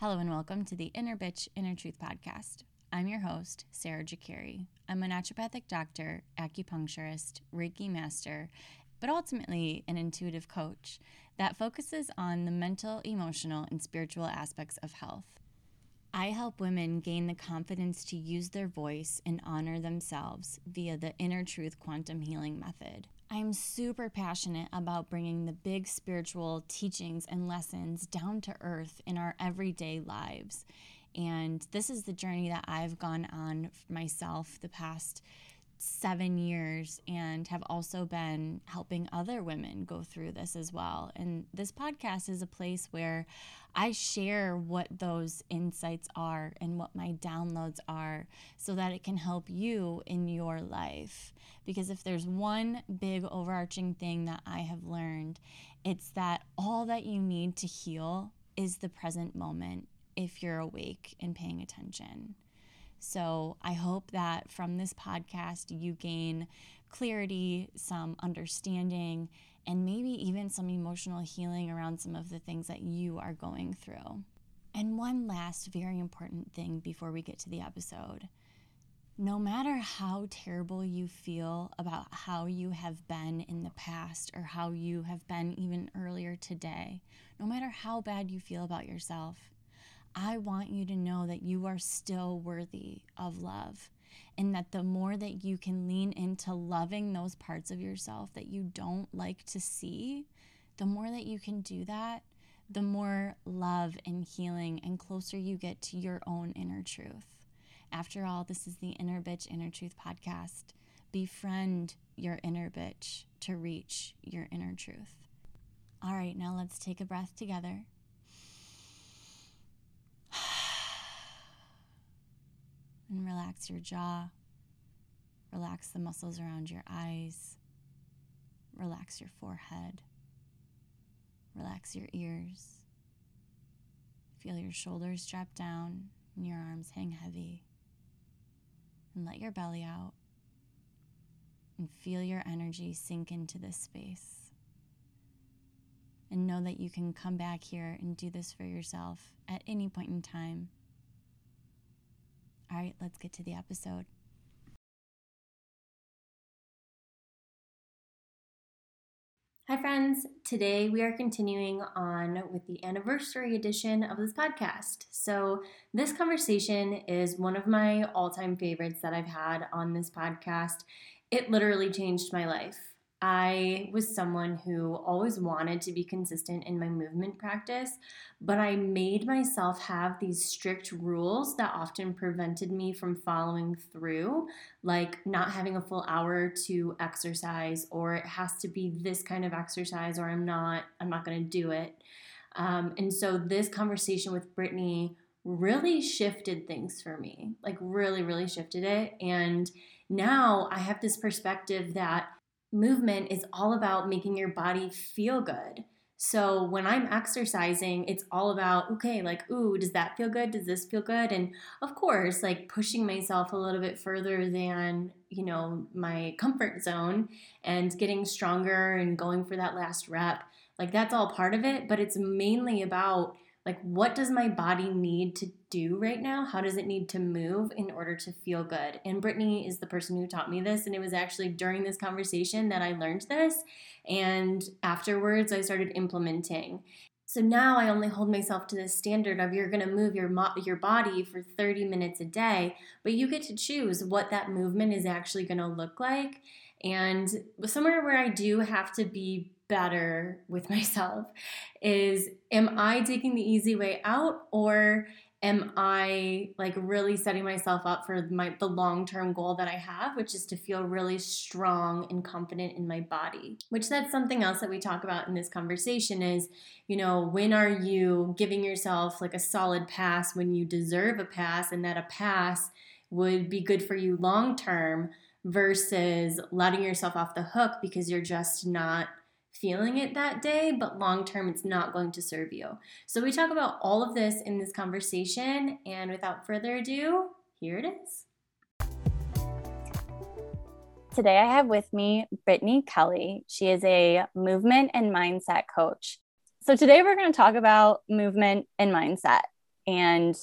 Hello and welcome to the Inner Bitch, Inner Truth podcast. I'm your host, Sarah Jakari. I'm a naturopathic doctor, acupuncturist, Reiki master, but ultimately an intuitive coach that focuses on the mental, emotional, and spiritual aspects of health. I help women gain the confidence to use their voice and honor themselves via the Inner Truth Quantum Healing Method. I'm super passionate about bringing the big spiritual teachings and lessons down to earth in our everyday lives. And this is the journey that I've gone on myself the past seven years and have also been helping other women go through this as well. And this podcast is a place where I share what those insights are and what my downloads are so that it can help you in your life. Because if there's one big overarching thing that I have learned, it's that all that you need to heal is the present moment if you're awake and paying attention. So I hope that from this podcast, you gain clarity, some understanding, and maybe even some emotional healing around some of the things that you are going through. And one last very important thing before we get to the episode no matter how terrible you feel about how you have been in the past or how you have been even earlier today, no matter how bad you feel about yourself, I want you to know that you are still worthy of love. And that the more that you can lean into loving those parts of yourself that you don't like to see, the more that you can do that, the more love and healing and closer you get to your own inner truth. After all, this is the Inner Bitch Inner Truth podcast. Befriend your inner bitch to reach your inner truth. All right, now let's take a breath together. And relax your jaw. Relax the muscles around your eyes. Relax your forehead. Relax your ears. Feel your shoulders drop down and your arms hang heavy. And let your belly out. And feel your energy sink into this space. And know that you can come back here and do this for yourself at any point in time all right, let's get to the episode. Hi, friends. Today we are continuing on with the anniversary edition of this podcast. So, this conversation is one of my all time favorites that I've had on this podcast. It literally changed my life. I was someone who always wanted to be consistent in my movement practice, but I made myself have these strict rules that often prevented me from following through, like not having a full hour to exercise, or it has to be this kind of exercise, or I'm not, I'm not going to do it. Um, and so this conversation with Brittany really shifted things for me, like really, really shifted it. And now I have this perspective that movement is all about making your body feel good. So when I'm exercising, it's all about, okay, like, ooh, does that feel good? Does this feel good? And of course, like pushing myself a little bit further than, you know, my comfort zone and getting stronger and going for that last rep. Like that's all part of it, but it's mainly about like what does my body need to do right now? How does it need to move in order to feel good? And brittany is the person who taught me this and it was actually during this conversation that i learned this and afterwards i started implementing. So now I only hold myself to the standard of you're going to move your mo- your body for 30 minutes a day, but you get to choose what that movement is actually going to look like. And somewhere where I do have to be better with myself is am I taking the easy way out or am I like really setting myself up for my the long-term goal that I have, which is to feel really strong and confident in my body. Which that's something else that we talk about in this conversation is, you know, when are you giving yourself like a solid pass when you deserve a pass and that a pass would be good for you long term versus letting yourself off the hook because you're just not feeling it that day, but long term, it's not going to serve you. So, we talk about all of this in this conversation. And without further ado, here it is. Today, I have with me Brittany Kelly. She is a movement and mindset coach. So, today we're going to talk about movement and mindset. And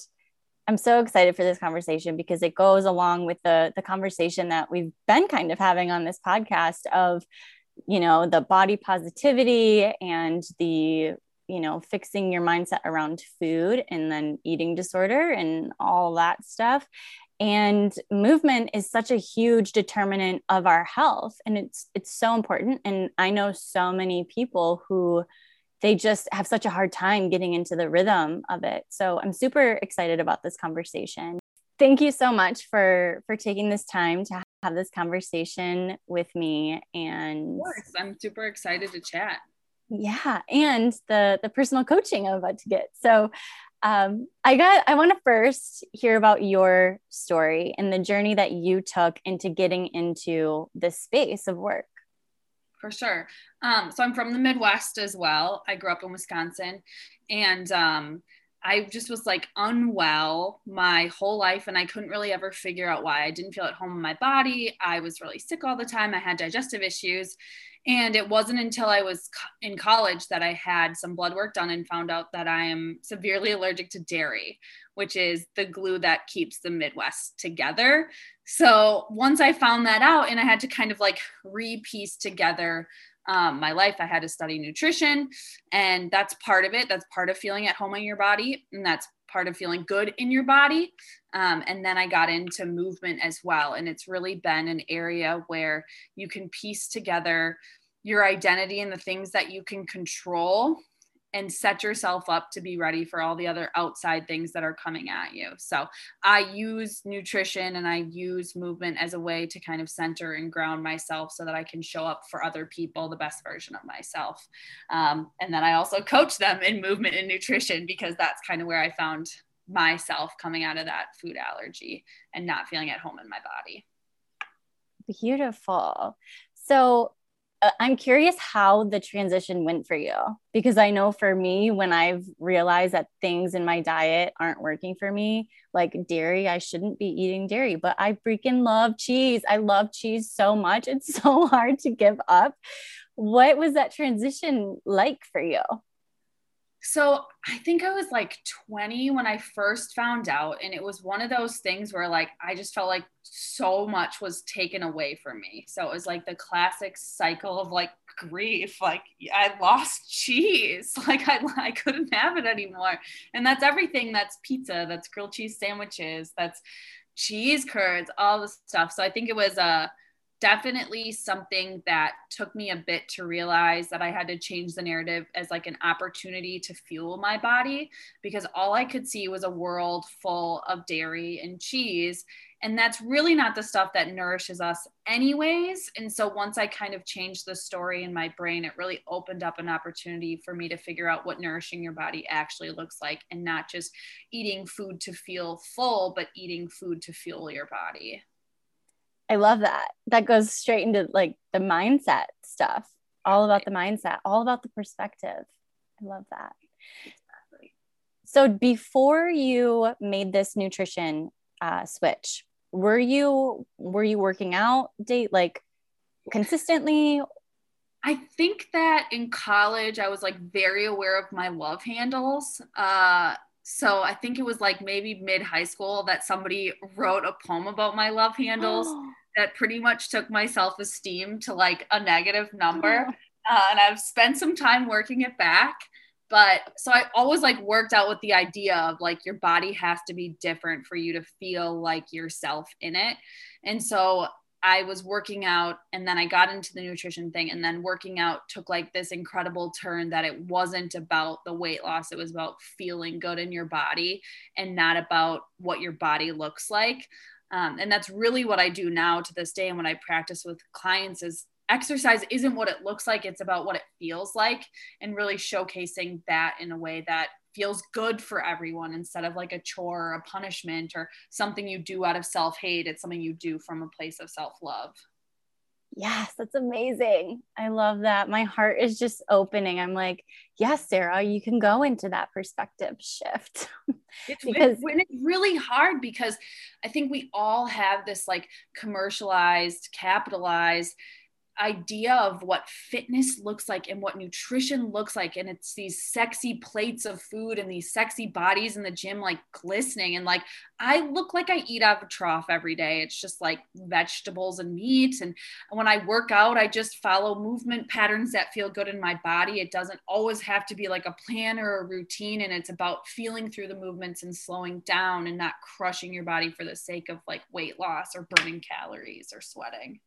I'm so excited for this conversation because it goes along with the the conversation that we've been kind of having on this podcast of you know the body positivity and the you know fixing your mindset around food and then eating disorder and all that stuff. And movement is such a huge determinant of our health and it's it's so important. And i know so many people who they just have such a hard time getting into the rhythm of it. So i'm super excited about this conversation. Thank you so much for for taking this time to have this conversation with me and of course i'm super excited to chat yeah and the the personal coaching i'm about to get so um, I got I want to first hear about your story and the journey that you took into getting into this space of work. For sure. Um, so I'm from the Midwest as well. I grew up in Wisconsin and um, I just was like unwell my whole life and I couldn't really ever figure out why. I didn't feel at home in my body. I was really sick all the time. I had digestive issues. And it wasn't until I was in college that I had some blood work done and found out that I am severely allergic to dairy, which is the glue that keeps the Midwest together. So once I found that out, and I had to kind of like repiece together um, my life, I had to study nutrition, and that's part of it. That's part of feeling at home in your body, and that's part of feeling good in your body. Um, and then I got into movement as well. And it's really been an area where you can piece together your identity and the things that you can control and set yourself up to be ready for all the other outside things that are coming at you. So I use nutrition and I use movement as a way to kind of center and ground myself so that I can show up for other people the best version of myself. Um, and then I also coach them in movement and nutrition because that's kind of where I found myself coming out of that food allergy and not feeling at home in my body. Beautiful. So Uh, I'm curious how the transition went for you because I know for me, when I've realized that things in my diet aren't working for me, like dairy, I shouldn't be eating dairy, but I freaking love cheese. I love cheese so much. It's so hard to give up. What was that transition like for you? So I think I was like 20 when I first found out. And it was one of those things where like I just felt like so much was taken away from me. So it was like the classic cycle of like grief. Like I lost cheese. Like I, I couldn't have it anymore. And that's everything. That's pizza, that's grilled cheese sandwiches, that's cheese curds, all the stuff. So I think it was a uh, definitely something that took me a bit to realize that I had to change the narrative as like an opportunity to fuel my body because all I could see was a world full of dairy and cheese. And that's really not the stuff that nourishes us, anyways. And so once I kind of changed the story in my brain, it really opened up an opportunity for me to figure out what nourishing your body actually looks like and not just eating food to feel full, but eating food to fuel your body. I love that. That goes straight into like the mindset stuff, all about the mindset, all about the perspective. I love that. Exactly. So before you made this nutrition uh, switch, were you were you working out date like consistently? I think that in college I was like very aware of my love handles. Uh, so I think it was like maybe mid high school that somebody wrote a poem about my love handles that pretty much took my self esteem to like a negative number. Uh, and I've spent some time working it back. But so I always like worked out with the idea of like your body has to be different for you to feel like yourself in it. And so I was working out and then I got into the nutrition thing and then working out took like this incredible turn that it wasn't about the weight loss it was about feeling good in your body and not about what your body looks like um, and that's really what I do now to this day and when I practice with clients is exercise isn't what it looks like it's about what it feels like and really showcasing that in a way that feels good for everyone instead of like a chore or a punishment or something you do out of self hate. It's something you do from a place of self love. Yes, that's amazing. I love that. My heart is just opening. I'm like, yes, Sarah, you can go into that perspective shift. it's, because when it's really hard because I think we all have this like commercialized, capitalized idea of what fitness looks like and what nutrition looks like and it's these sexy plates of food and these sexy bodies in the gym like glistening and like i look like i eat out of a trough every day. It's just like vegetables and meat and when i work out i just follow movement patterns that feel good in my body. It doesn't always have to be like a plan or a routine and it's about feeling through the movements and slowing down and not crushing your body for the sake of like weight loss or burning calories or sweating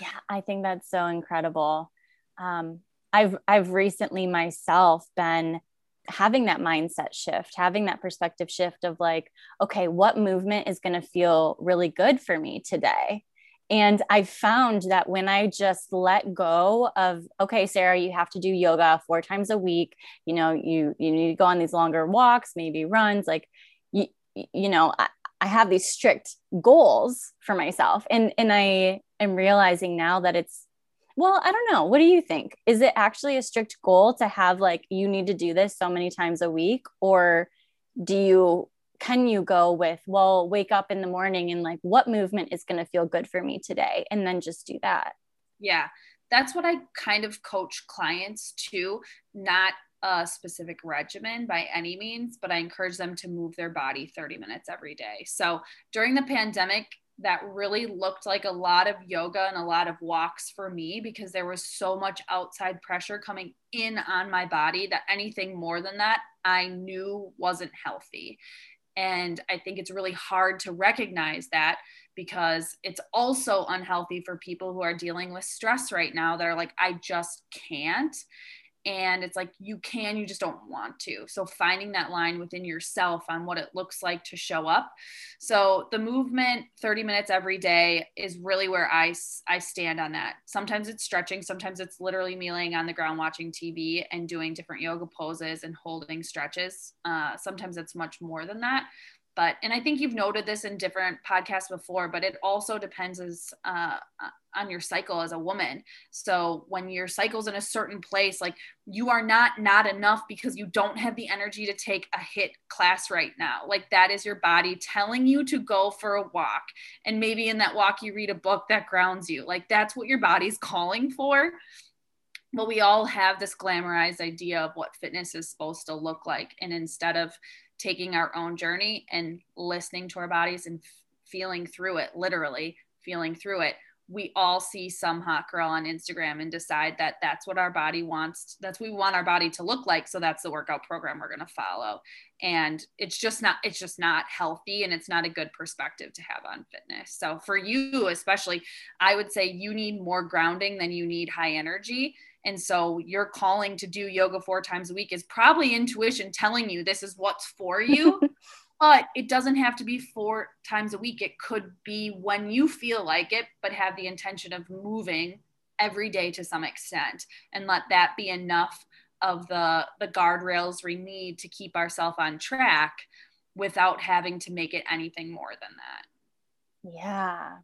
yeah, I think that's so incredible. Um, I've I've recently myself been having that mindset shift, having that perspective shift of like, okay, what movement is going to feel really good for me today? And I found that when I just let go of, okay, Sarah, you have to do yoga four times a week. You know, you you need to go on these longer walks, maybe runs. Like, you you know, I, I have these strict goals for myself, and and I am realizing now that it's well i don't know. What do you think? Is it actually a strict goal to have like you need to do this so many times a week? Or do you can you go with well wake up in the morning and like what movement is going to feel good for me today? And then just do that. Yeah that's what i kind of coach clients to not a specific regimen by any means, but I encourage them to move their body 30 minutes every day. So during the pandemic, that really looked like a lot of yoga and a lot of walks for me because there was so much outside pressure coming in on my body that anything more than that I knew wasn't healthy. And I think it's really hard to recognize that because it's also unhealthy for people who are dealing with stress right now. They're like, I just can't and it's like you can you just don't want to. So finding that line within yourself on what it looks like to show up. So the movement 30 minutes every day is really where i i stand on that. Sometimes it's stretching sometimes it's literally me laying on the ground watching tv and doing different yoga poses and holding stretches. Uh, sometimes it's much more than that but and i think you've noted this in different podcasts before but it also depends as uh, on your cycle as a woman. So when your cycle's in a certain place like you are not not enough because you don't have the energy to take a HIIT class right now. Like that is your body telling you to go for a walk. And maybe in that walk you read a book that grounds you. Like that's what your body's calling for. But we all have this glamorized idea of what fitness is supposed to look like. And instead of taking our own journey and listening to our bodies and feeling through it, literally feeling through it. We all see some hot girl on Instagram and decide that that's what our body wants. That's we want our body to look like. So that's the workout program we're going to follow. And it's just not, it's just not healthy and it's not a good perspective to have on fitness. So for you, especially, I would say you need more grounding than you need high energy and so your calling to do yoga four times a week is probably intuition telling you this is what's for you. but it doesn't have to be four times a week. It could be when you feel like it, but have the intention of moving every day to some extent and let that be enough of the the guardrails we need to keep ourselves on track without having to make it anything more than that. Yeah.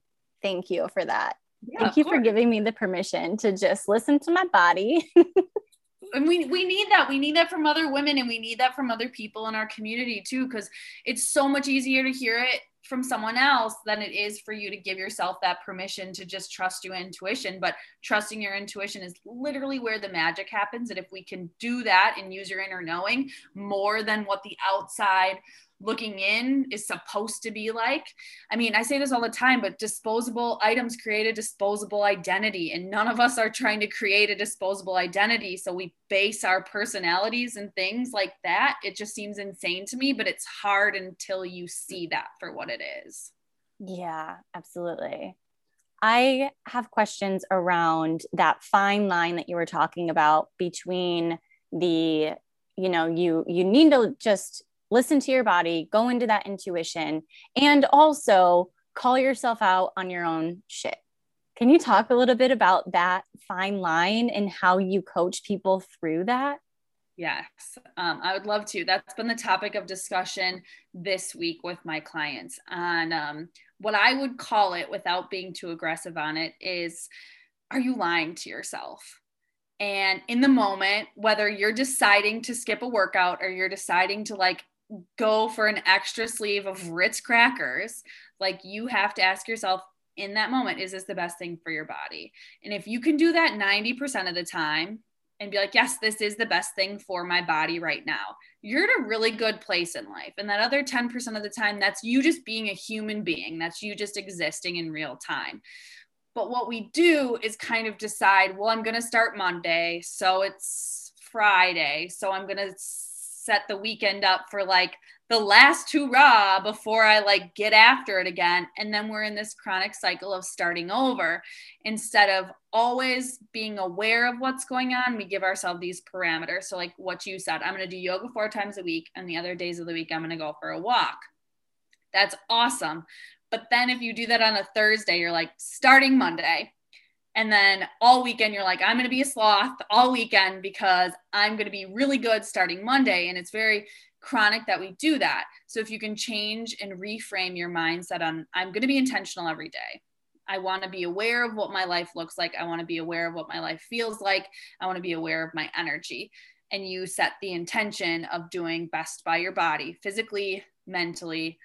Thank you for that. Yeah, Thank you for giving me the permission to just listen to my body. and we, we need that. We need that from other women and we need that from other people in our community too, because it's so much easier to hear it from someone else than it is for you to give yourself that permission to just trust your intuition. But trusting your intuition is literally where the magic happens. And if we can do that and use your inner knowing more than what the outside looking in is supposed to be like. I mean, I say this all the time, but disposable items create a disposable identity, and none of us are trying to create a disposable identity. So we base our personalities and things like that. It just seems insane to me, but it's hard until you see that for what it is. Yeah, absolutely. I have questions around that fine line that you were talking about between the you know you you need to just listen to your body, go into that intuition, and also call yourself out on your own shit. Can you talk a little bit about that fine line and how you coach people through that? Yes, um, I would love to. That's been the topic of discussion this week with my clients. On um, what I would call it, without being too aggressive on it, is are you lying to yourself? And in the moment, whether you're deciding to skip a workout or you're deciding to like go for an extra sleeve of Ritz crackers, like you have to ask yourself, in that moment is this the best thing for your body? And if you can do that 90% of the time and be like yes this is the best thing for my body right now you're in a really good place in life. And that other 10% of the time that's you just being a human being. That's you just existing in real time. But what we do is kind of decide well i'm going to start monday so it's friday so i'm going to set the weekend up for like the last hurrah before I like get after it again. And then we're in this chronic cycle of starting over instead of always being aware of what's going on. We give ourselves these parameters. So, like what you said, I'm going to do yoga four times a week, and the other days of the week, I'm going to go for a walk. That's awesome. But then if you do that on a Thursday, you're like starting Monday. And then all weekend, you're like, I'm going to be a sloth all weekend because I'm going to be really good starting Monday. And it's very chronic that we do that. So if you can change and reframe your mindset on, I'm going to be intentional every day. I want to be aware of what my life looks like. I want to be aware of what my life feels like. I want to be aware of my energy. And you set the intention of doing best by your body, physically, mentally.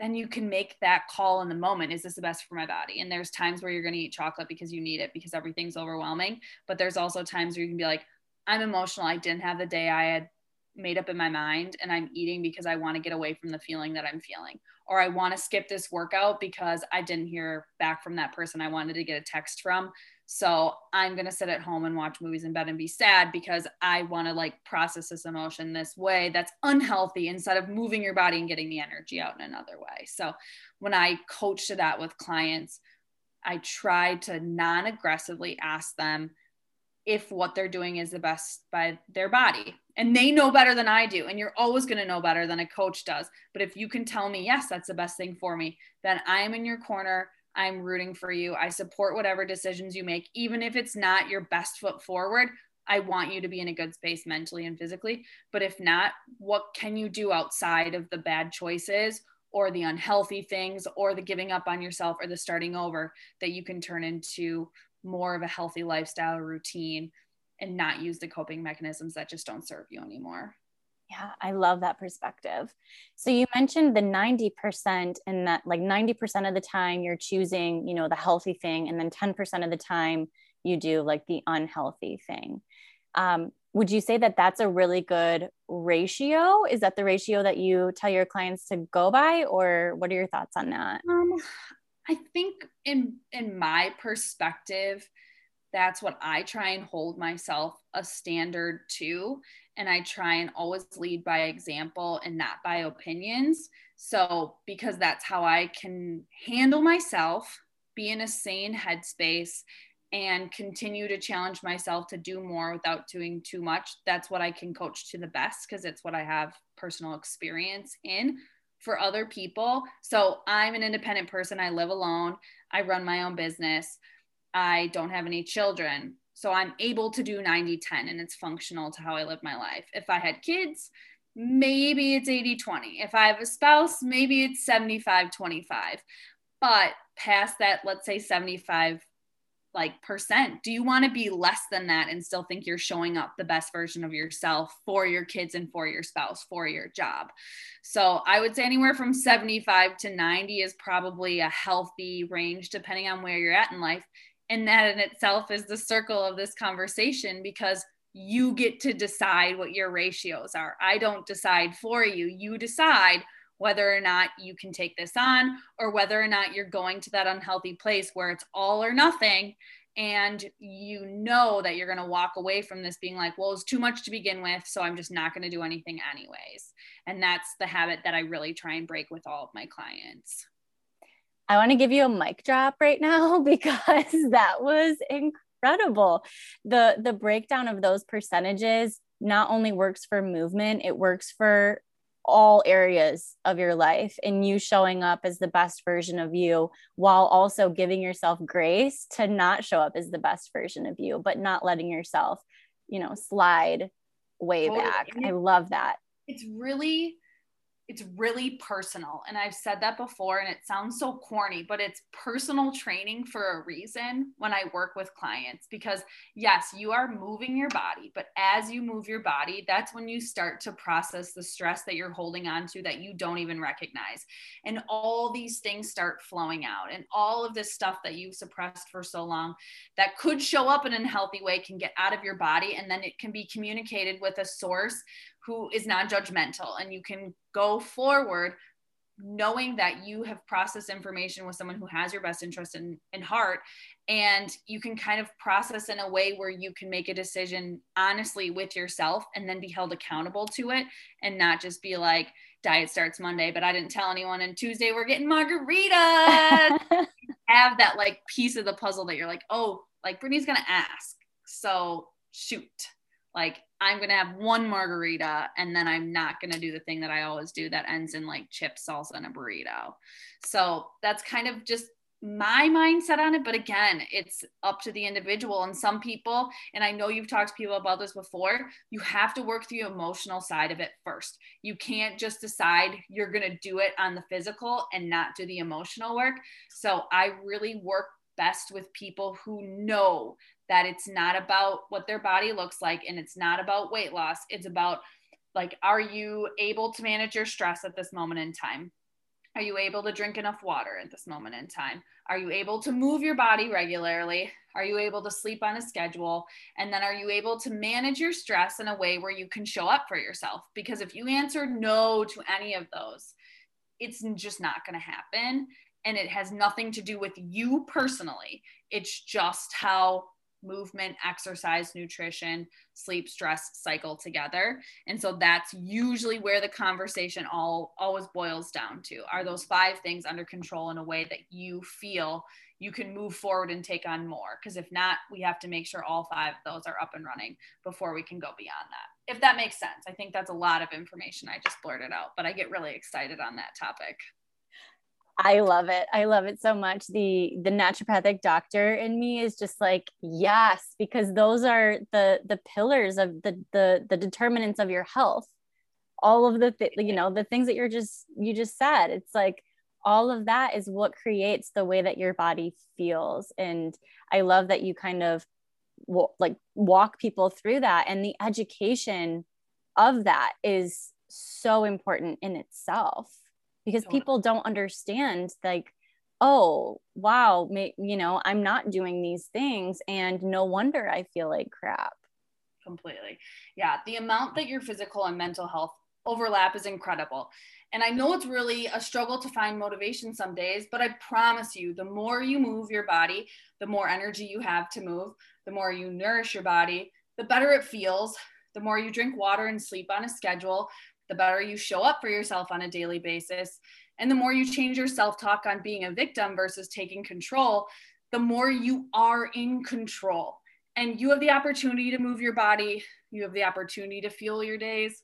Then you can make that call in the moment. Is this the best for my body? And there's times where you're going to eat chocolate because you need it because everything's overwhelming. But there's also times where you can be like, I'm emotional. I didn't have the day I had made up in my mind and I'm eating because I want to get away from the feeling that I'm feeling. Or I want to skip this workout because I didn't hear back from that person I wanted to get a text from. So I'm going to sit at home and watch movies in bed and be sad because I want to like process this emotion this way that's unhealthy instead of moving your body and getting the energy out in another way. So when I coach to that with clients, I try to non aggressively ask them if what they're doing is the best by their body and they know better than I do. And you're always going to know better than a coach does. But if you can tell me, yes, that's the best thing for me, then I am in your corner. I'm rooting for you. I support whatever decisions you make, even if it's not your best foot forward. I want you to be in a good space mentally and physically. But if not, what can you do outside of the bad choices or the unhealthy things or the giving up on yourself or the starting over that you can turn into more of a healthy lifestyle routine and not use the coping mechanisms that just don't serve you anymore. Yeah, I love that perspective. So you mentioned the 90% and that like 90% of the time you're choosing, you know, the healthy thing and then 10% of the time you do like the unhealthy thing. Um, would you say that that's a really good ratio? Is that the ratio that you tell your clients to go by or what are your thoughts on that? Um, I think in in my perspective, that's what I try and hold myself a standard to. And I try and always lead by example and not by opinions. So, because that's how I can handle myself, be in a sane headspace, and continue to challenge myself to do more without doing too much. That's what I can coach to the best because it's what I have personal experience in for other people. So, I'm an independent person. I live alone, I run my own business. I don't have any children. So I'm able to do 90 10 and it's functional to how I live my life. If I had kids, maybe it's 80 20. If I have a spouse, maybe it's 75 25. But past that, let's say 75 like percent do you want to be less than that and still think you're showing up the best version of yourself for your kids and for your spouse for your job so i would say anywhere from 75 to 90 is probably a healthy range depending on where you're at in life and that in itself is the circle of this conversation because you get to decide what your ratios are. I don't decide for you. You decide whether or not you can take this on or whether or not you're going to that unhealthy place where it's all or nothing and you know that you're going to walk away from this being like well it's too much to begin with so i'm just not going to do anything anyways and that's the habit that i really try and break with all of my clients I want to give you a mic drop right now because that was incredible. The the breakdown of those percentages not only works for movement, it works for all areas of your life and you showing up as the best version of you while also giving yourself grace to not show up as the best version of you but not letting yourself you know slide way back. I love that. It's really it's really personal. And I've said that before and it sounds so corny, but it's personal training for a reason when I work with clients because yes, you are moving your body, but as you move your body, that's when you start to process the stress that you're holding on to that you don't even recognize. And all these things start flowing out and all of this stuff that you've suppressed for so long that could show up in a healthy way can get out of your body and then it can be communicated with a source who is non-judgmental and you can go forward knowing that you have processed information with someone who has your best interest in, in heart and you can kind of process in a way where you can make a decision honestly with yourself and then be held accountable to it and not just be like diet starts monday but i didn't tell anyone and tuesday we're getting margaritas. Have that like piece of the puzzle that you're like oh like brittany's gonna ask so shoot. Like I'm gonna have one margarita and then I'm not gonna do the thing that I always do that ends in like chips, salsa, and a burrito. So that's kind of just my mindset on it. But again, it's up to the individual. And some people, and I know you've talked to people about this before, you have to work through the emotional side of it first. You can't just decide you're gonna do it on the physical and not do the emotional work. So I really work best with people who know that it's not about what their body looks like and it's not about weight loss. It's about like, are you able to manage your stress at this moment in time? Are you able to drink enough water at this moment in time? Are you able to move your body regularly? Are you able to sleep on a schedule? And then are you able to manage your stress in a way where you can show up for yourself? Because if you answer no to any of those, it's just not going to happen. And it has nothing to do with you personally. It's just how movement, exercise, nutrition, sleep, stress cycle together. And so that's usually where the conversation all always boils down to. Are those five things under control in a way that you feel you can move forward and take on more? Because if not, we have to make sure all five of those are up and running before we can go beyond that. If that makes sense. I think that's a lot of information I just blurted out, but I get really excited on that topic. I love it. I love it so much. The the naturopathic doctor in me is just like, yes, because those are the the pillars of the the the determinants of your health. All of the th- you know, the things that you're just you just said. It's like all of that is what creates the way that your body feels and I love that you kind of like walk people through that and the education of that is so important in itself because people don't understand like oh wow may, you know i'm not doing these things and no wonder i feel like crap. Completely. Yeah the amount that your physical and mental health overlap is incredible. And i know it's really a struggle to find motivation some days but i promise you the more you move your body the more energy you have to move the more you nourish your body the better it feels the more you drink water and sleep on a schedule the better you show up for yourself on a daily basis. And the more you change your self talk on being a victim versus taking control, the more you are in control. And you have the opportunity to move your body, you have the opportunity to fuel your days.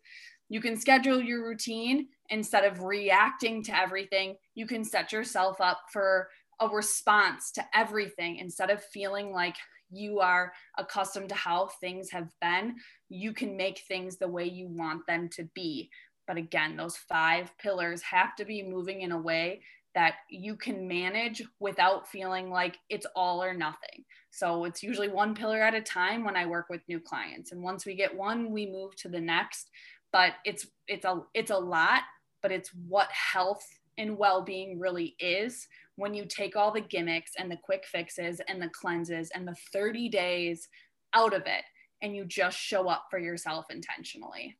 You can schedule your routine instead of reacting to everything. You can set yourself up for a response to everything instead of feeling like you are accustomed to how things have been, you can make things the way you want them to be. But again, those five pillars have to be moving in a way that you can manage without feeling like it's all or nothing. So it's usually one pillar at a time when I work with new clients. And once we get one, we move to the next. But it's it's a it's a lot, but it's what health and well-being really is when you take all the gimmicks and the quick fixes and the cleanses and the 30 days out of it and you just show up for yourself intentionally.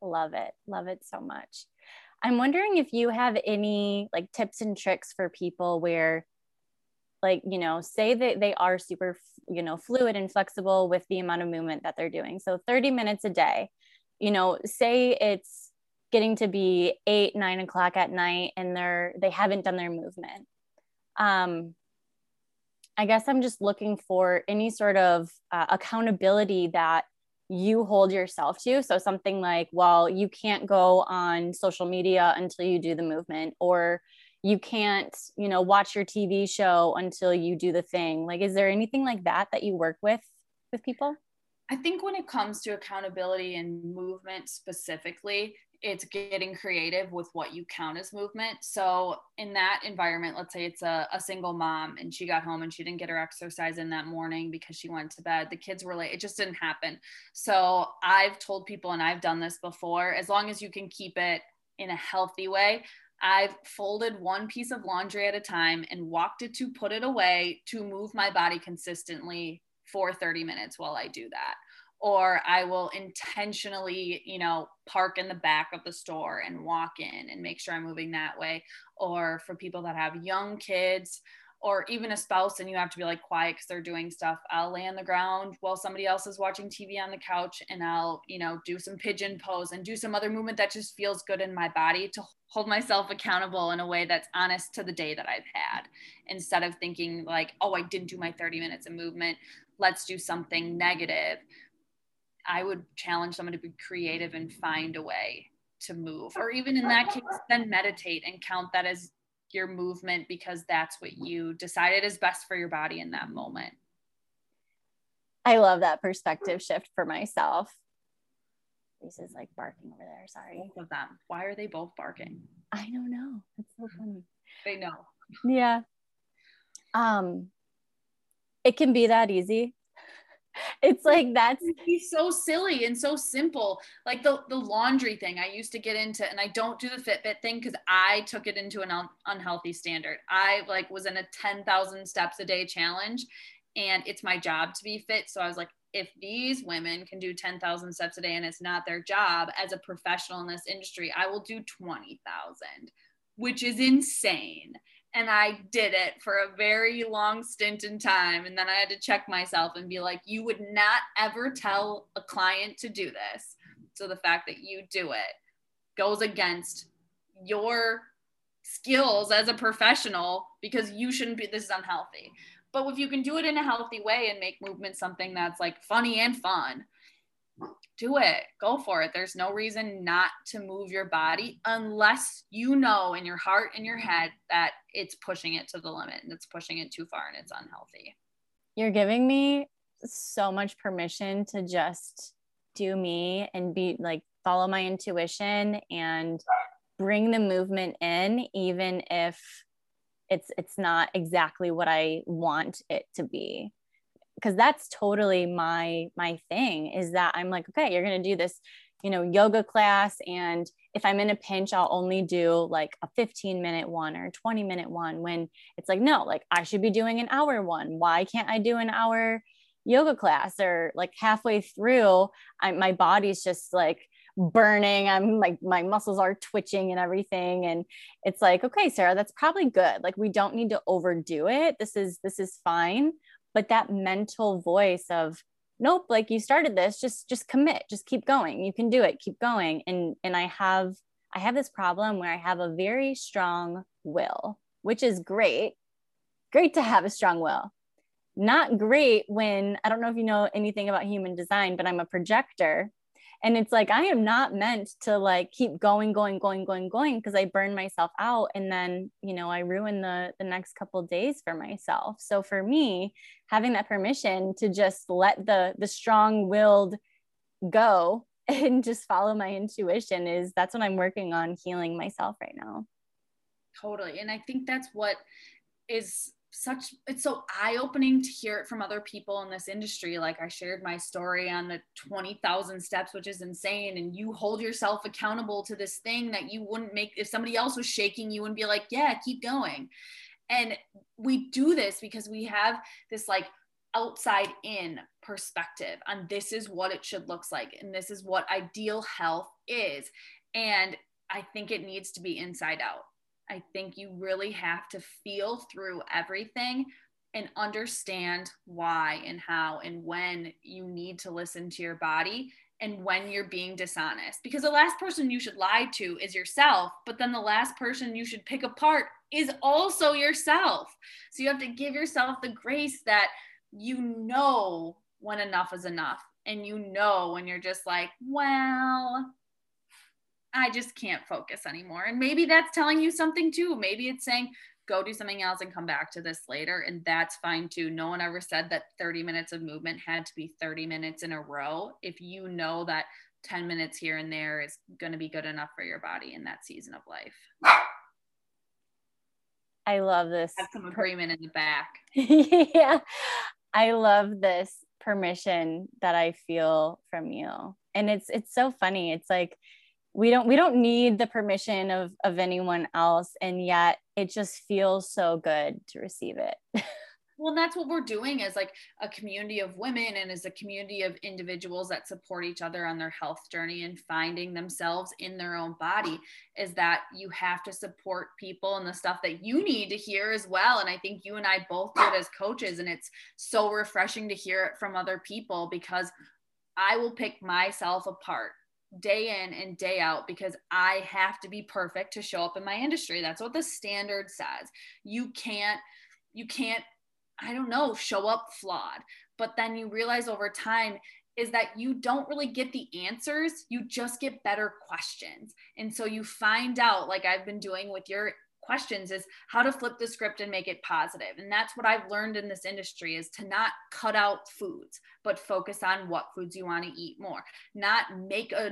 Love it. Love it so much. I'm wondering if you have any like tips and tricks for people where like you know say that they are super you know fluid and flexible with the amount of movement that they're doing so 30 minutes a day you know say it's getting to be eight, nine o'clock at night and they're they haven't done their movement. Um, I guess I'm just looking for any sort of uh, accountability that you hold yourself to. So something like, well, you can't go on social media until you do the movement, or you can't, you know, watch your TV show until you do the thing. Like, is there anything like that that you work with with people? I think when it comes to accountability and movement specifically, it's getting creative with what you count as movement. So, in that environment, let's say it's a, a, single mom and she got home and she didn't get her exercise in that morning because she went to bed. The kids were late. It just didn't happen. So, I've told people, and I've done this before, as long as you can keep it in a healthy way, I've folded one piece of laundry at a time and walked it to put it away to move my body consistently for 30 minutes while I do that or I will intentionally, you know, park in the back of the store and walk in and make sure I'm moving that way. Or for people that have young kids or even a spouse and you have to be like quiet because they're doing stuff, I'll lay on the ground while somebody else is watching TV on the couch and I'll, you know, do some pigeon pose and do some other movement that just feels good in my body to hold myself accountable in a way that's honest to the day that I've had instead of thinking like, oh, I didn't do my 30 minutes of movement. Let's do something negative I would challenge someone to be creative and find a way to move, or even in that case, then meditate and count that as your movement because that's what you decided is best for your body in that moment. I love that perspective shift for myself. Lisa's like barking over there. Sorry. Both of them. Why are they both barking? I don't know. That's so funny. They know. Yeah. Um, it can be that easy it's like that's so silly and so simple. Like the the laundry thing i used to get into and i don't do the fitbit thing because i took it into an un- unhealthy standard. I like was in a 10000 steps a day challenge and it's my job to be fit. So i was like if these women can do 10,000 steps a day and it's not their job as a professional in this industry i will do 20,000 which is insane and I did it for a very long stint in time. And then I had to check myself and be like, you would not ever tell a client to do this. So the fact that you do it goes against your skills as a professional because you shouldn't be, this is unhealthy. But if you can do it in a healthy way and make movement something that's like funny and fun, do it. Go for it. There's no reason not to move your body unless you know in your heart and your head that it's pushing it to the limit and it's pushing it too far and it's unhealthy. You're giving me so much permission to just do me and be like follow my intuition and bring the movement in even if it's it's not exactly what I want it to be because that's totally my my thing is that i'm like okay you're going to do this you know yoga class and if i'm in a pinch i'll only do like a 15 minute one or 20 minute one when it's like no like i should be doing an hour one. Why can't i do an hour yoga class? Or like halfway through I, my body's just like burning. I'm like my muscles are twitching and everything. And it's like okay sarah that's probably good. Like we don't need to overdo it. This is this is fine but that mental voice of nope like you started this just just commit just keep going you can do it keep going. And and i have i have this problem where i have a very strong will which is great great to have a strong will. Not great when i don't know if you know anything about human design but i'm a projector and it's like i am not meant to like keep going going going going going because i burn myself out and then you know i ruin the the next couple days for myself. So for me having that permission to just let the the strong willed go and just follow my intuition is that's what i'm working on healing myself right now. Totally. And i think that's what is such it's so eye-opening to hear it from other people in this industry. Like i shared my story on the 20,000 steps which is insane and you hold yourself accountable to this thing that you wouldn't make if somebody else was shaking you and be like yeah keep going. And we do this because we have this like outside in perspective on this is what it should looks like and this is what ideal health is. And i think it needs to be inside out I think you really have to feel through everything and understand why and how and when you need to listen to your body and when you're being dishonest. Because the last person you should lie to is yourself, but then the last person you should pick apart is also yourself. So you have to give yourself the grace that you know when enough is enough and you know when you're just like, well, I just can't focus anymore. And maybe that's telling you something too. Maybe it's saying, go do something else and come back to this later. And that's fine too. No one ever said that 30 minutes of movement had to be 30 minutes in a row. If you know that 10 minutes here and there is going to be good enough for your body in that season of life. I love this. Have some agreement in the back. yeah. I love this permission that I feel from you. And it's it's so funny. It's like we don't we don't need the permission of of anyone else and yet it just feels so good to receive it. well that's what we're doing as like a community of women and as a community of individuals that support each other on their health journey and finding themselves in their own body is that you have to support people and the stuff that you need to hear as well and i think you and i both did as coaches and it's so refreshing to hear it from other people because i will pick myself apart day in and day out because I have to be perfect to show up in my industry. That's what the standard says. You can't you can't I don't know, show up flawed. But then you realize over time is that you don't really get the answers, you just get better questions. And so you find out, like I've been doing with your questions is how to flip the script and make it positive. And that's what i've learned in this industry is to not cut out foods but focus on what foods you want to eat more. Not make a,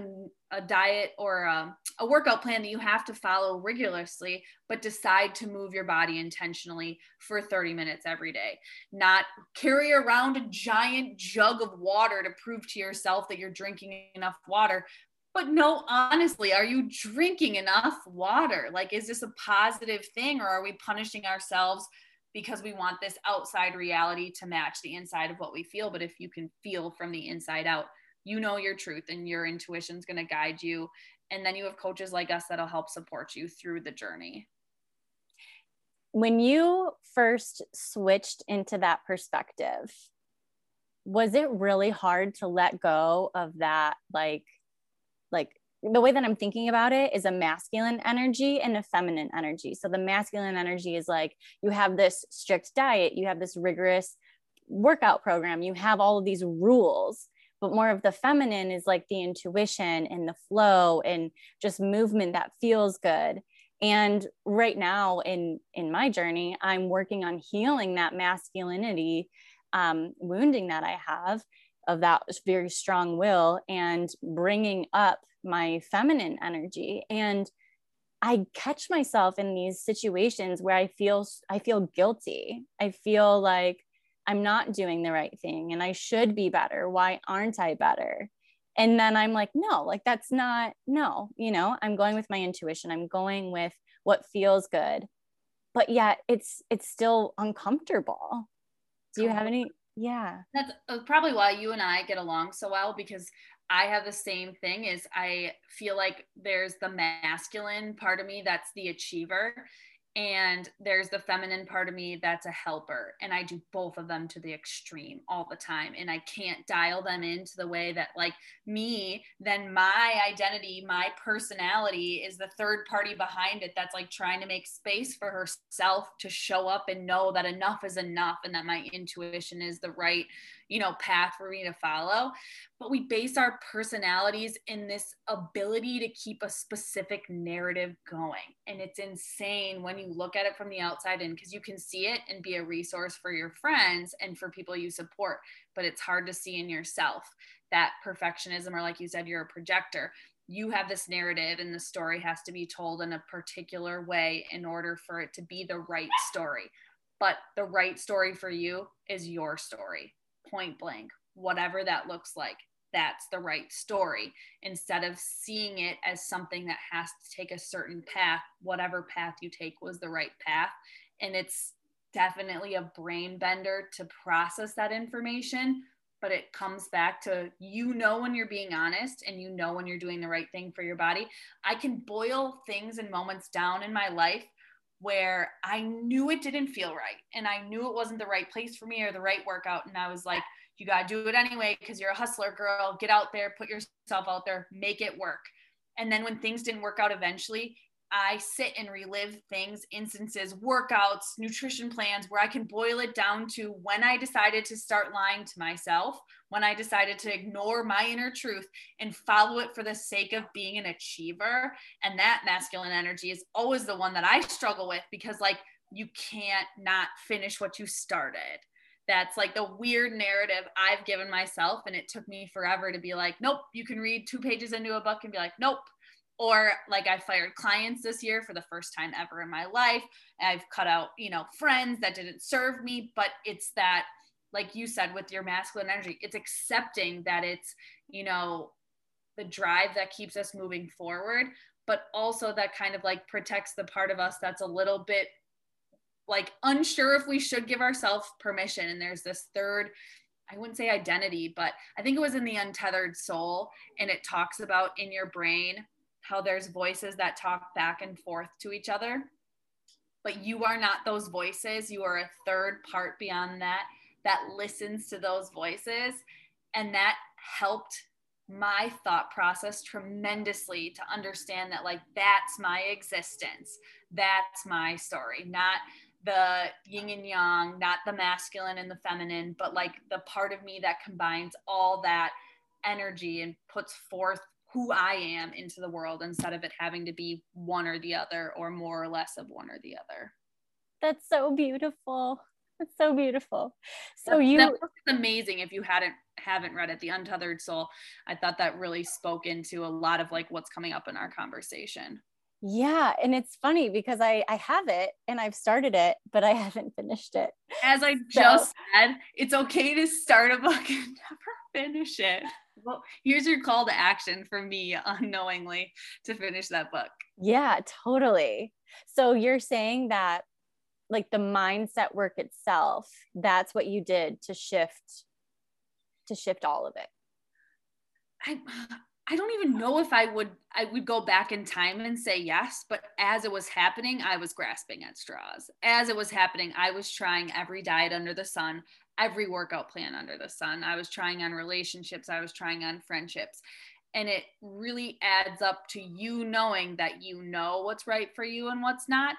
a diet or a, a workout plan that you have to follow rigorously but decide to move your body intentionally for 30 minutes every day. Not carry around a giant jug of water to prove to yourself that you're drinking enough water but no, honestly, are you drinking enough water? Like, is this a positive thing or are we punishing ourselves because we want this outside reality to match the inside of what we feel? But if you can feel from the inside out, you know your truth and your intuition is going to guide you. And then you have coaches like us that'll help support you through the journey. When you first switched into that perspective, was it really hard to let go of that like like the way that I'm thinking about it is a masculine energy and a feminine energy. So the masculine energy is like you have this strict diet, you have this rigorous workout program, you have all of these rules. But more of the feminine is like the intuition and the flow and just movement that feels good. And right now in in my journey, I'm working on healing that masculinity um, wounding that I have of that very strong will and bringing up my feminine energy. And i catch myself in these situations where i feel i feel guilty. I feel like i'm not doing the right thing and i should be better. Why aren't i better? And then i'm like no like that's not no you know i'm going with my intuition. I'm going with what feels good. But yet it's it's still uncomfortable. Do you have any yeah. That's uh, probably why you and i get along so well because i have the same thing is i feel like there's the masculine part of me that's the achiever and there's the feminine part of me that's a helper and i do both of them to the extreme all the time and i can't dial them into the way that like me then my identity my personality is the third party behind it that's like trying to make space for herself to show up and know that enough is enough and that my intuition is the right you know path for me to follow but we base our personalities in this ability to keep a specific narrative going. And it's insane when you look at it from the outside in because you can see it and be a resource for your friends and for people you support but it's hard to see in yourself. That perfectionism or like you said you're a projector. You have this narrative and the story has to be told in a particular way in order for it to be the right story. But the right story for you is your story point blank, whatever that looks like. That's the right story instead of seeing it as something that has to take a certain path. Whatever path you take was the right path. And it's definitely a brain bender to process that information but it comes back to you know when you're being honest and you know when you're doing the right thing for your body. I can boil things and moments down in my life where I knew it didn't feel right and I knew it wasn't the right place for me or the right workout. And I was like, you got to do it anyway because you're a hustler girl. Get out there, put yourself out there, make it work. And then when things didn't work out eventually, I sit and relive things, instances, workouts, nutrition plans where I can boil it down to when I decided to start lying to myself, when I decided to ignore my inner truth and follow it for the sake of being an achiever. And that masculine energy is always the one that I struggle with because, like, you can't not finish what you started. that's like the weird narrative I've given myself. And it took me forever to be like, nope, you can read two pages into a book and be like, nope. Or like I fired clients this year for the first time ever in my life. I've cut out, you know, friends that didn't serve me, but it's that, like you said, with your masculine energy, it's accepting that it's, you know, the drive that keeps us moving forward, but also that kind of like protects the part of us that's a little bit like unsure if we should give ourselves permission. And there's this third, I wouldn't say identity, but I think it was in the Untethered Soul. And it talks about in your brain how there's voices that talk back and forth to each other. But you are not those voices. You are a third part beyond that that listens to those voices. And that helped my thought process tremendously to understand that like that's my existence that's my story not the yin and yang not the masculine and the feminine but like the part of me that combines all that energy and puts forth who i am into the world instead of it having to be one or the other or more or less of one or the other that's so beautiful it's so beautiful. So that, you that book is amazing if you hadn't haven't read it, The Untethered Soul. I thought that really spoke into a lot of like what's coming up in our conversation. Yeah, and it's funny because I I have it and I've started it, but I haven't finished it. As I so, just said, it's okay to start a book and never finish it. Well, here's your call to action for me uh, unknowingly to finish that book. Yeah, totally. So you're saying that like the mindset work itself that's what you did to shift to shift all of it i i don't even know if i would i would go back in time and say yes but as it was happening i was grasping at straws as it was happening i was trying every diet under the sun every workout plan under the sun i was trying on relationships i was trying on friendships and it really adds up to you knowing that you know what's right for you and what's not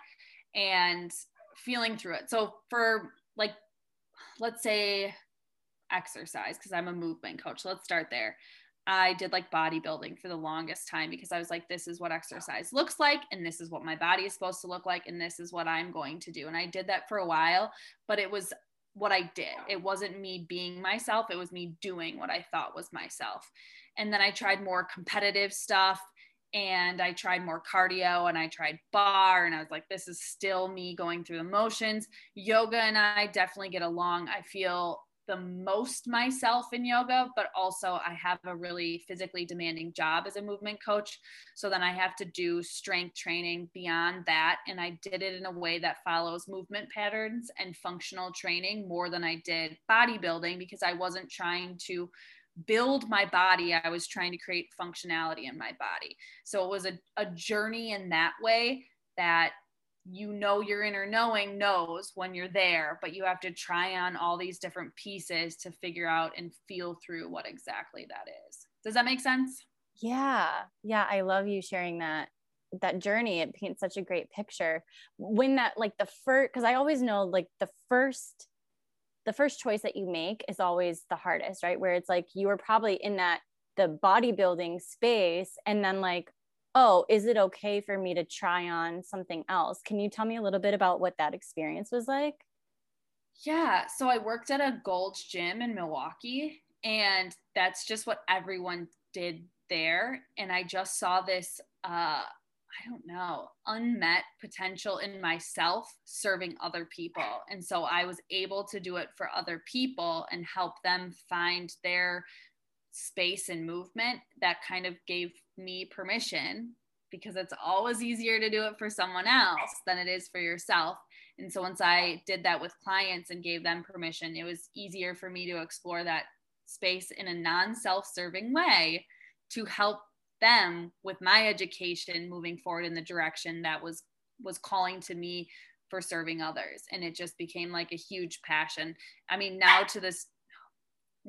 and feeling through it. So for like, let's say exercise, because I'm a movement coach. let's start there. I did like bodybuilding for the longest time because I was like, this is what exercise looks like, and this is what my body is supposed to look like, and this is what I'm going to do. And I did that for a while, but it was what I did. It wasn't me being myself, it was me doing what I thought was myself. And then I tried more competitive stuff and I tried more cardio and I tried barre and I was like this is still me going through the motions. Yoga and I definitely get along. I feel the most myself in yoga, but also I have a really physically demanding job as a movement coach. So then I have to do strength training beyond that. And I did it in a way that follows movement patterns and functional training more than I did bodybuilding because I wasn't trying to build my body, I was trying to create functionality in my body. So it was a, a journey in that way that you know your inner knowing knows when you're there, but you have to try on all these different pieces to figure out and feel through what exactly that is. Does that make sense? Yeah. Yeah. I love you sharing that that journey it paints such a great picture when that like the first because i always know like the first the first choice that you make is always the hardest, right? Where it's like you were probably in that the bodybuilding space and then like, oh, is it okay for me to try on something else? Can you tell me a little bit about what that experience was like? Yeah, so I worked at a Gold's Gym in Milwaukee, and that's just what everyone did there. And I just saw this uh, I don't know, unmet potential in myself serving other people. And so I was able to do it for other people and help them find their space and movement that kind of gave me permission because it's always easier to do it for someone else than it is for yourself. And so once I did that with clients and gave them permission, it was easier for me to explore that space in a non self serving way to help them with my education moving forward in the direction that was was calling to me for serving others and it just became like a huge passion i mean now to this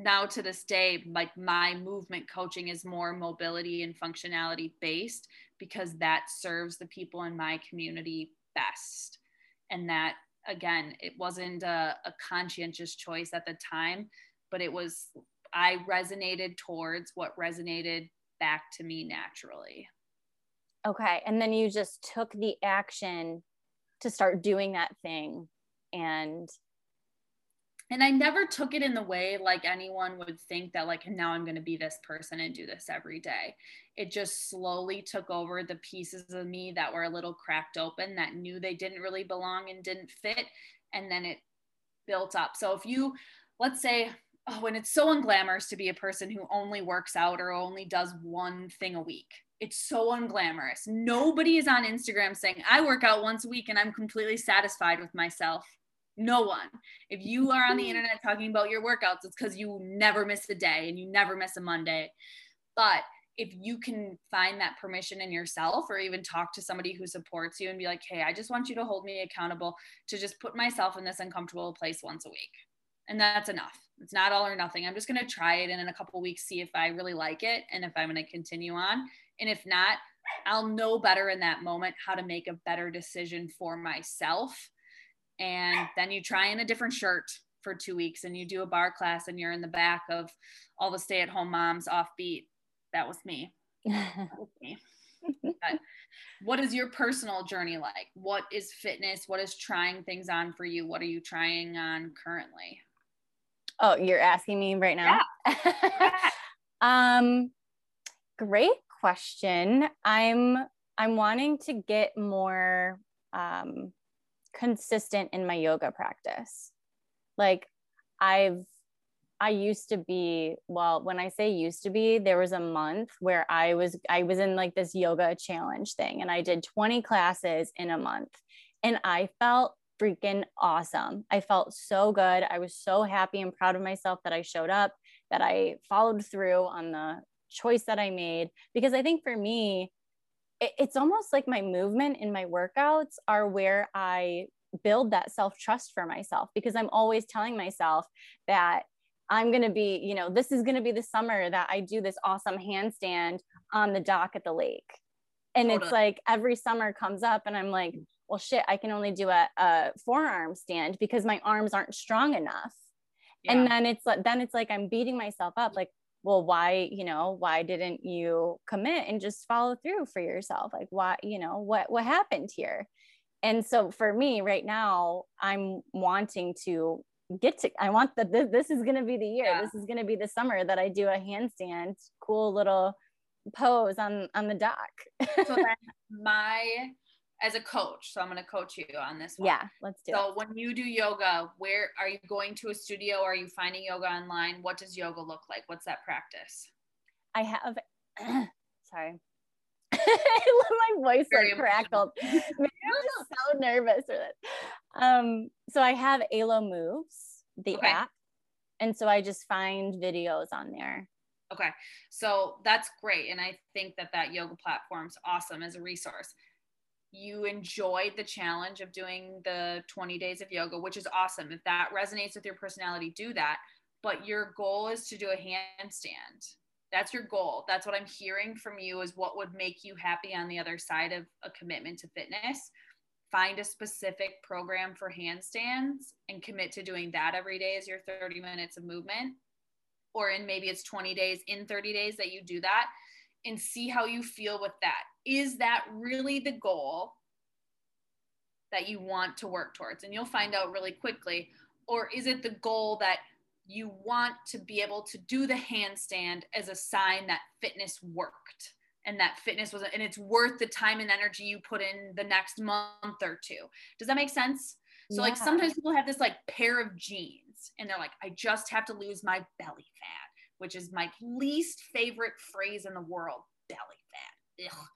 now to this day like my movement coaching is more mobility and functionality based because that serves the people in my community best and that again it wasn't a, a conscientious choice at the time but it was i resonated towards what resonated back to me naturally. Okay. And then you just took the action to start doing that thing. And and I never took it in the way like anyone would think that like now I'm going to be this person and do this every day. It just slowly took over the pieces of me that were a little cracked open that knew they didn't really belong and didn't fit and then it built up. So if you let's say oh and it's so unglamorous to be a person who only works out or only does one thing a week. It's so unglamorous. Nobody is on Instagram saying I work out once a week and I'm completely satisfied with myself no one. If you are on the mm-hmm. internet talking about your workouts, it's because you never miss a day and you never miss a Monday. But if you can find that permission in yourself or even talk to somebody who supports you and be like, hey, I just want you to hold me accountable to just put myself in this uncomfortable place once a week. And that's enough. It's not all or nothing. I'm just going to try it and in a couple weeks see if I really like it and if I'm going to continue on. And if not, I'll know better in that moment how to make a better decision for myself and then you try in a different shirt for two weeks and you do a barre class and you're in the back of all the stay-at-home moms offbeat. That was me, that was me. what is your personal journey like? What is fitness? What is trying things on for you? What are you trying on currently? Oh you're asking me right now? Yeah. um great question. I'm i'm wanting to get more um consistent in my yoga practice. Like I've I used to be, well, when I say used to be, there was a month where I was I was in like this yoga challenge thing and I did 20 classes in a month and I felt freaking awesome. I felt so good. I was so happy and proud of myself that I showed up, that I followed through on the choice that I made because I think for me it's almost like my movement in my workouts are where I build that self trust for myself because I'm always telling myself that I'm going to be, you know, this is going to be the summer that I do this awesome handstand on the dock at the lake. And it's like every summer comes up and I'm like, mm. well, shit, I can only do a, a forearm stand because my arms aren't strong enough. Yeah. And then it's like, then it's like I'm beating myself up. Like, well why you know why didn't you commit and just follow through for yourself? Like why you know what what happened here? And so for me right now i'm wanting to get to i want that this, this is going to be the year. Yeah. this is going to be the summer that i do a handstand cool little pose on on the dock. So my as a coach. So I'm going to coach you on this one. Yeah, let's do so it. So when you do yoga, where are you going to a studio? Are you finding yoga online? What does yoga look like? What's that practice? I have, sorry. I love my voice Very like crackled. Maybe I'm so nervous for this. Um, so I have Alo Moves, the okay. app. And so I just find videos on there. Okay. So that's great. And I think that that yoga platform is awesome as a resource you enjoyed the challenge of doing the 20 days of yoga, which is awesome. If that resonates with your personality, do that. But your goal is to do a handstand. That's your goal. That's what I'm hearing from you is what would make you happy on the other side of a commitment to fitness. Find a specific program for handstands and commit to doing that every day as your 30 minutes of movement. Or in maybe it's 20 days, in 30 days that you do that and see how you feel with that. Is that really the goal that you want to work towards? And you'll find out really quickly. Or is it the goal that you want to be able to do the handstand as a sign that fitness worked? and that fitness was and it's worth the time and energy you put in the next month or two does that make sense so yeah. like sometimes people have this like pair of jeans and they're like i just have to lose my belly fat which is my least favorite phrase in the world belly fat. Ugh.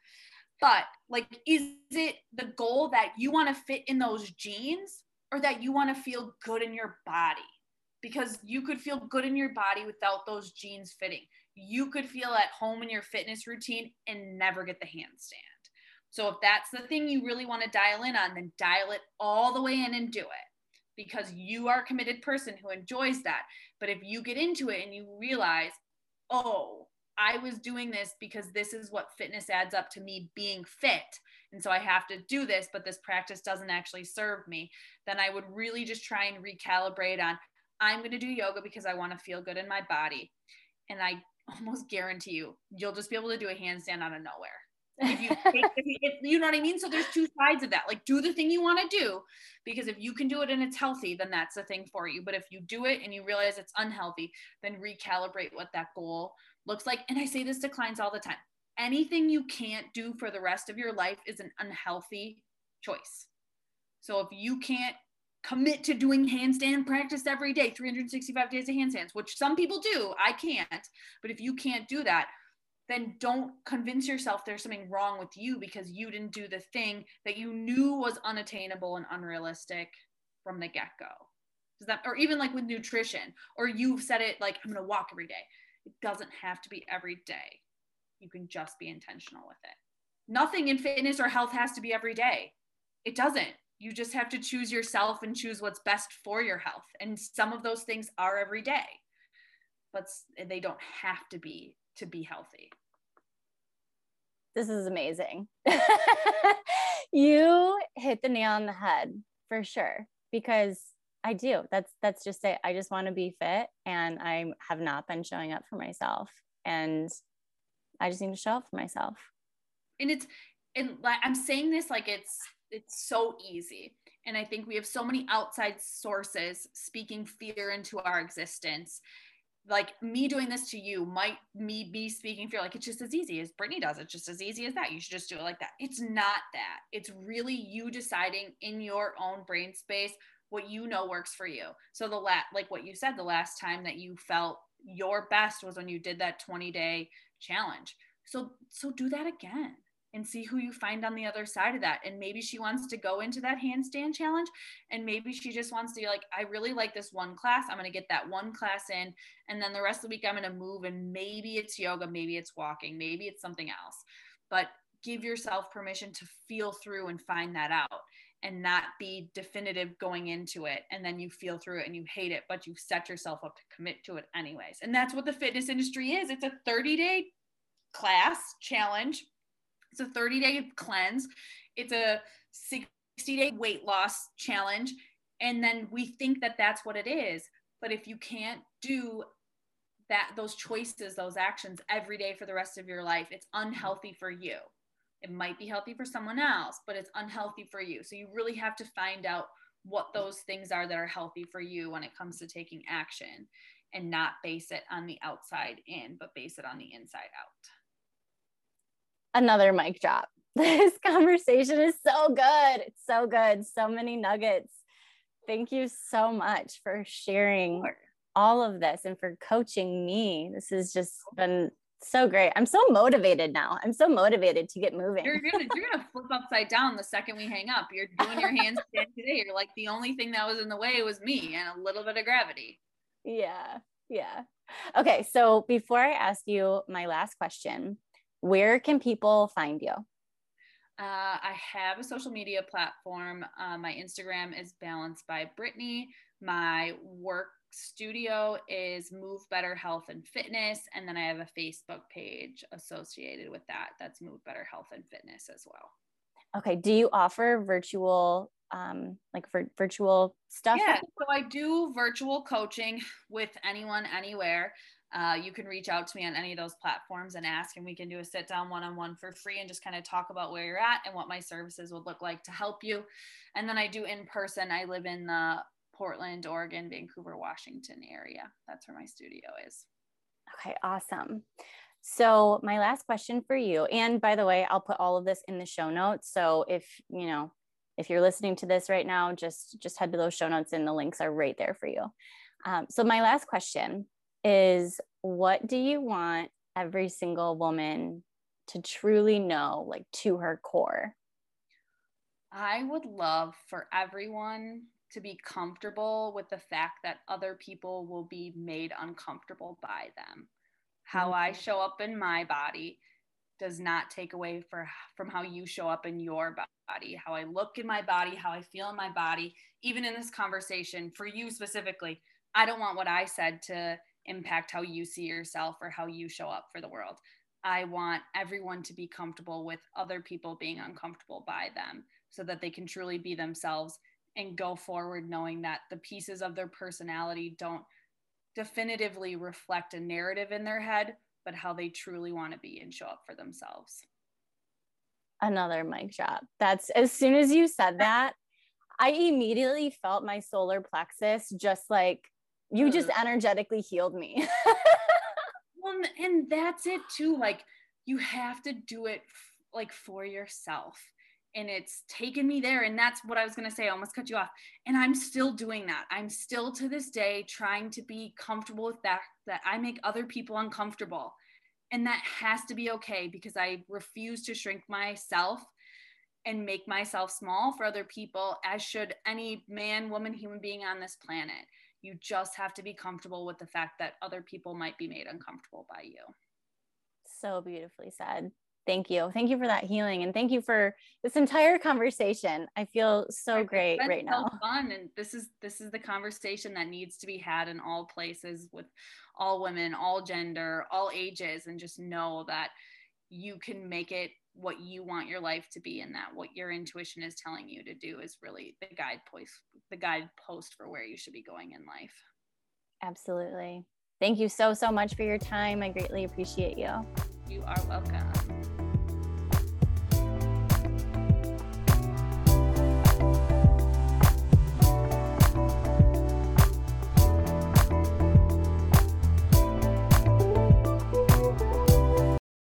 But like, is it the goal that you want to fit in those jeans or that you want to feel good in your body? Because you could feel good in your body without those jeans fitting. You could feel at home in your fitness routine and never get the handstand. So if that's the thing you really want to dial in on, then dial it all the way in and do it because you are a committed person who enjoys that. But if you get into it and you realize, oh, I was doing this because this is what fitness adds up to me being fit. And so I have to do this, but this practice doesn't actually serve me. Then I would really just try and recalibrate on I'm going to do yoga because I want to feel good in my body. And I almost guarantee you, you'll just be able to do a handstand out of nowhere. If you, take, if you, know what I mean? So there's two sides of that. Like, do the thing you want to do, because if you can do it and it's healthy, then that's the thing for you. But if you do it and you realize it's unhealthy, then recalibrate what that goal looks like. And I say this to clients all the time anything you can't do for the rest of your life is an unhealthy choice. So if you can't commit to doing handstand practice every day, 365 days of handstands, which some people do, I can't. But if you can't do that, then don't convince yourself there's something wrong with you because you didn't do the thing that you knew was unattainable and unrealistic from the get go. Does that, or even like with nutrition, or you've said it like, I'm to walk every day. It doesn't have to be every day. You can just be intentional with it. Nothing in fitness or health has to be every day. It doesn't. You just have to choose yourself and choose what's best for your health. And some of those things are every day, but they don't have to be to be healthy. This is amazing. you hit the nail on the head for sure because I do. That's that's just it. I just want to be fit and I have not been showing up for myself and I just need to show up for myself. And it's and like I'm saying this like it's it's so easy. And I think we have so many outside sources speaking fear into our existence like me doing this to you might me be speaking for like it's just as easy as Brittany does. It's just as easy as that. You should just do it like that. It's not that. It's really you deciding in your own brain space what you know works for you. So the lat like what you said the last time that you felt your best was when you did that 20 day challenge. So so do that again and see who you find on the other side of that. And maybe she wants to go into that handstand challenge. And maybe she just wants to be like, I really like this one class. I'm going to get that one class in. And then the rest of the week, I'm going to move. And maybe it's yoga, maybe it's walking, maybe it's something else. But give yourself permission to feel through and find that out and not be definitive going into it. And then you feel through it and you hate it, but you set yourself up to commit to it anyways. And that's what the fitness industry is it's a 30 day class challenge it's a 30 day cleanse, it's a 60 day weight loss challenge. And then we think that that's what it is. But if you can't do that, those choices, those actions every day for the rest of your life, it's unhealthy for you. It might be healthy for someone else, but it's unhealthy for you. So you really have to find out what those things are that are healthy for you when it comes to taking action and not base it on the outside in, but base it on the inside out another mic drop. This conversation is so good. It's so good. So many nuggets. Thank you so much for sharing all of this and for coaching me. This has just been so great. I'm so motivated now. I'm so motivated to get moving. You're gonna you're gonna flip upside down the second we hang up. You're doing your handstand today. You're like the only thing that was in the way was me and a little bit of gravity. Yeah. Yeah. Okay. So before I ask you my last question, where can people find you? Uh, I have a social media platform. Uh, my Instagram is Balanced by Brittany. My work studio is Move Better Health and Fitness. And then I have a Facebook page associated with that. That's Move Better Health and Fitness as well. Okay. Do you offer virtual, um, like for virtual stuff? Yeah. So I do virtual coaching with anyone, anywhere. Uh, you can reach out to me on any of those platforms and ask, and we can do a sit down one on one for free and just kind of talk about where you're at and what my services would look like to help you. And then I do in person. I live in the Portland, Oregon, Vancouver, Washington area. That's where my studio is. Okay, awesome. So, my last question for you, and by the way, I'll put all of this in the show notes. So, if you know, if you're listening to this right now, just just head to those show notes, and the links are right there for you. Um, so, my last question is what do you want every single woman to truly know, like to her core? I would love for everyone to be comfortable with the fact that other people will be made uncomfortable by them. How mm-hmm. I show up in my body does not take away for, from how you show up in your body, how I look in my body, how I feel in my body. Even in this conversation, for you specifically, I don't want what I said to impact how you see yourself or how you show up for the world. I want everyone to be comfortable with other people being uncomfortable by them so that they can truly be themselves and go forward knowing that the pieces of their personality don't definitively reflect a narrative in their head, but how they truly want to be and show up for themselves. Another mic drop. That's as soon as you said that, I immediately felt my solar plexus just like you just energetically healed me. well, and that's it too. Like you have to do it like for yourself. And it's taken me there and that's what i was going to say i almost cut you off. And i'm still doing that. I'm still to this day trying to be comfortable with that that i make other people uncomfortable. And that has to be okay because i refuse to shrink myself and make myself small for other people as should any man woman human being on this planet you just have to be comfortable with the fact that other people might be made uncomfortable by you so beautifully said Thank you. Thank you for that healing and thank you for this entire conversation. I feel so great right now. Fun and this is this is the conversation that needs to be had in all places with all women, all gender, all ages and just know that you can make it what you want your life to be and that what your intuition is telling you to do is really the guidepost the guidepost for where you should be going in life. Absolutely. Thank you so so much for your time. I greatly appreciate you. You are welcome.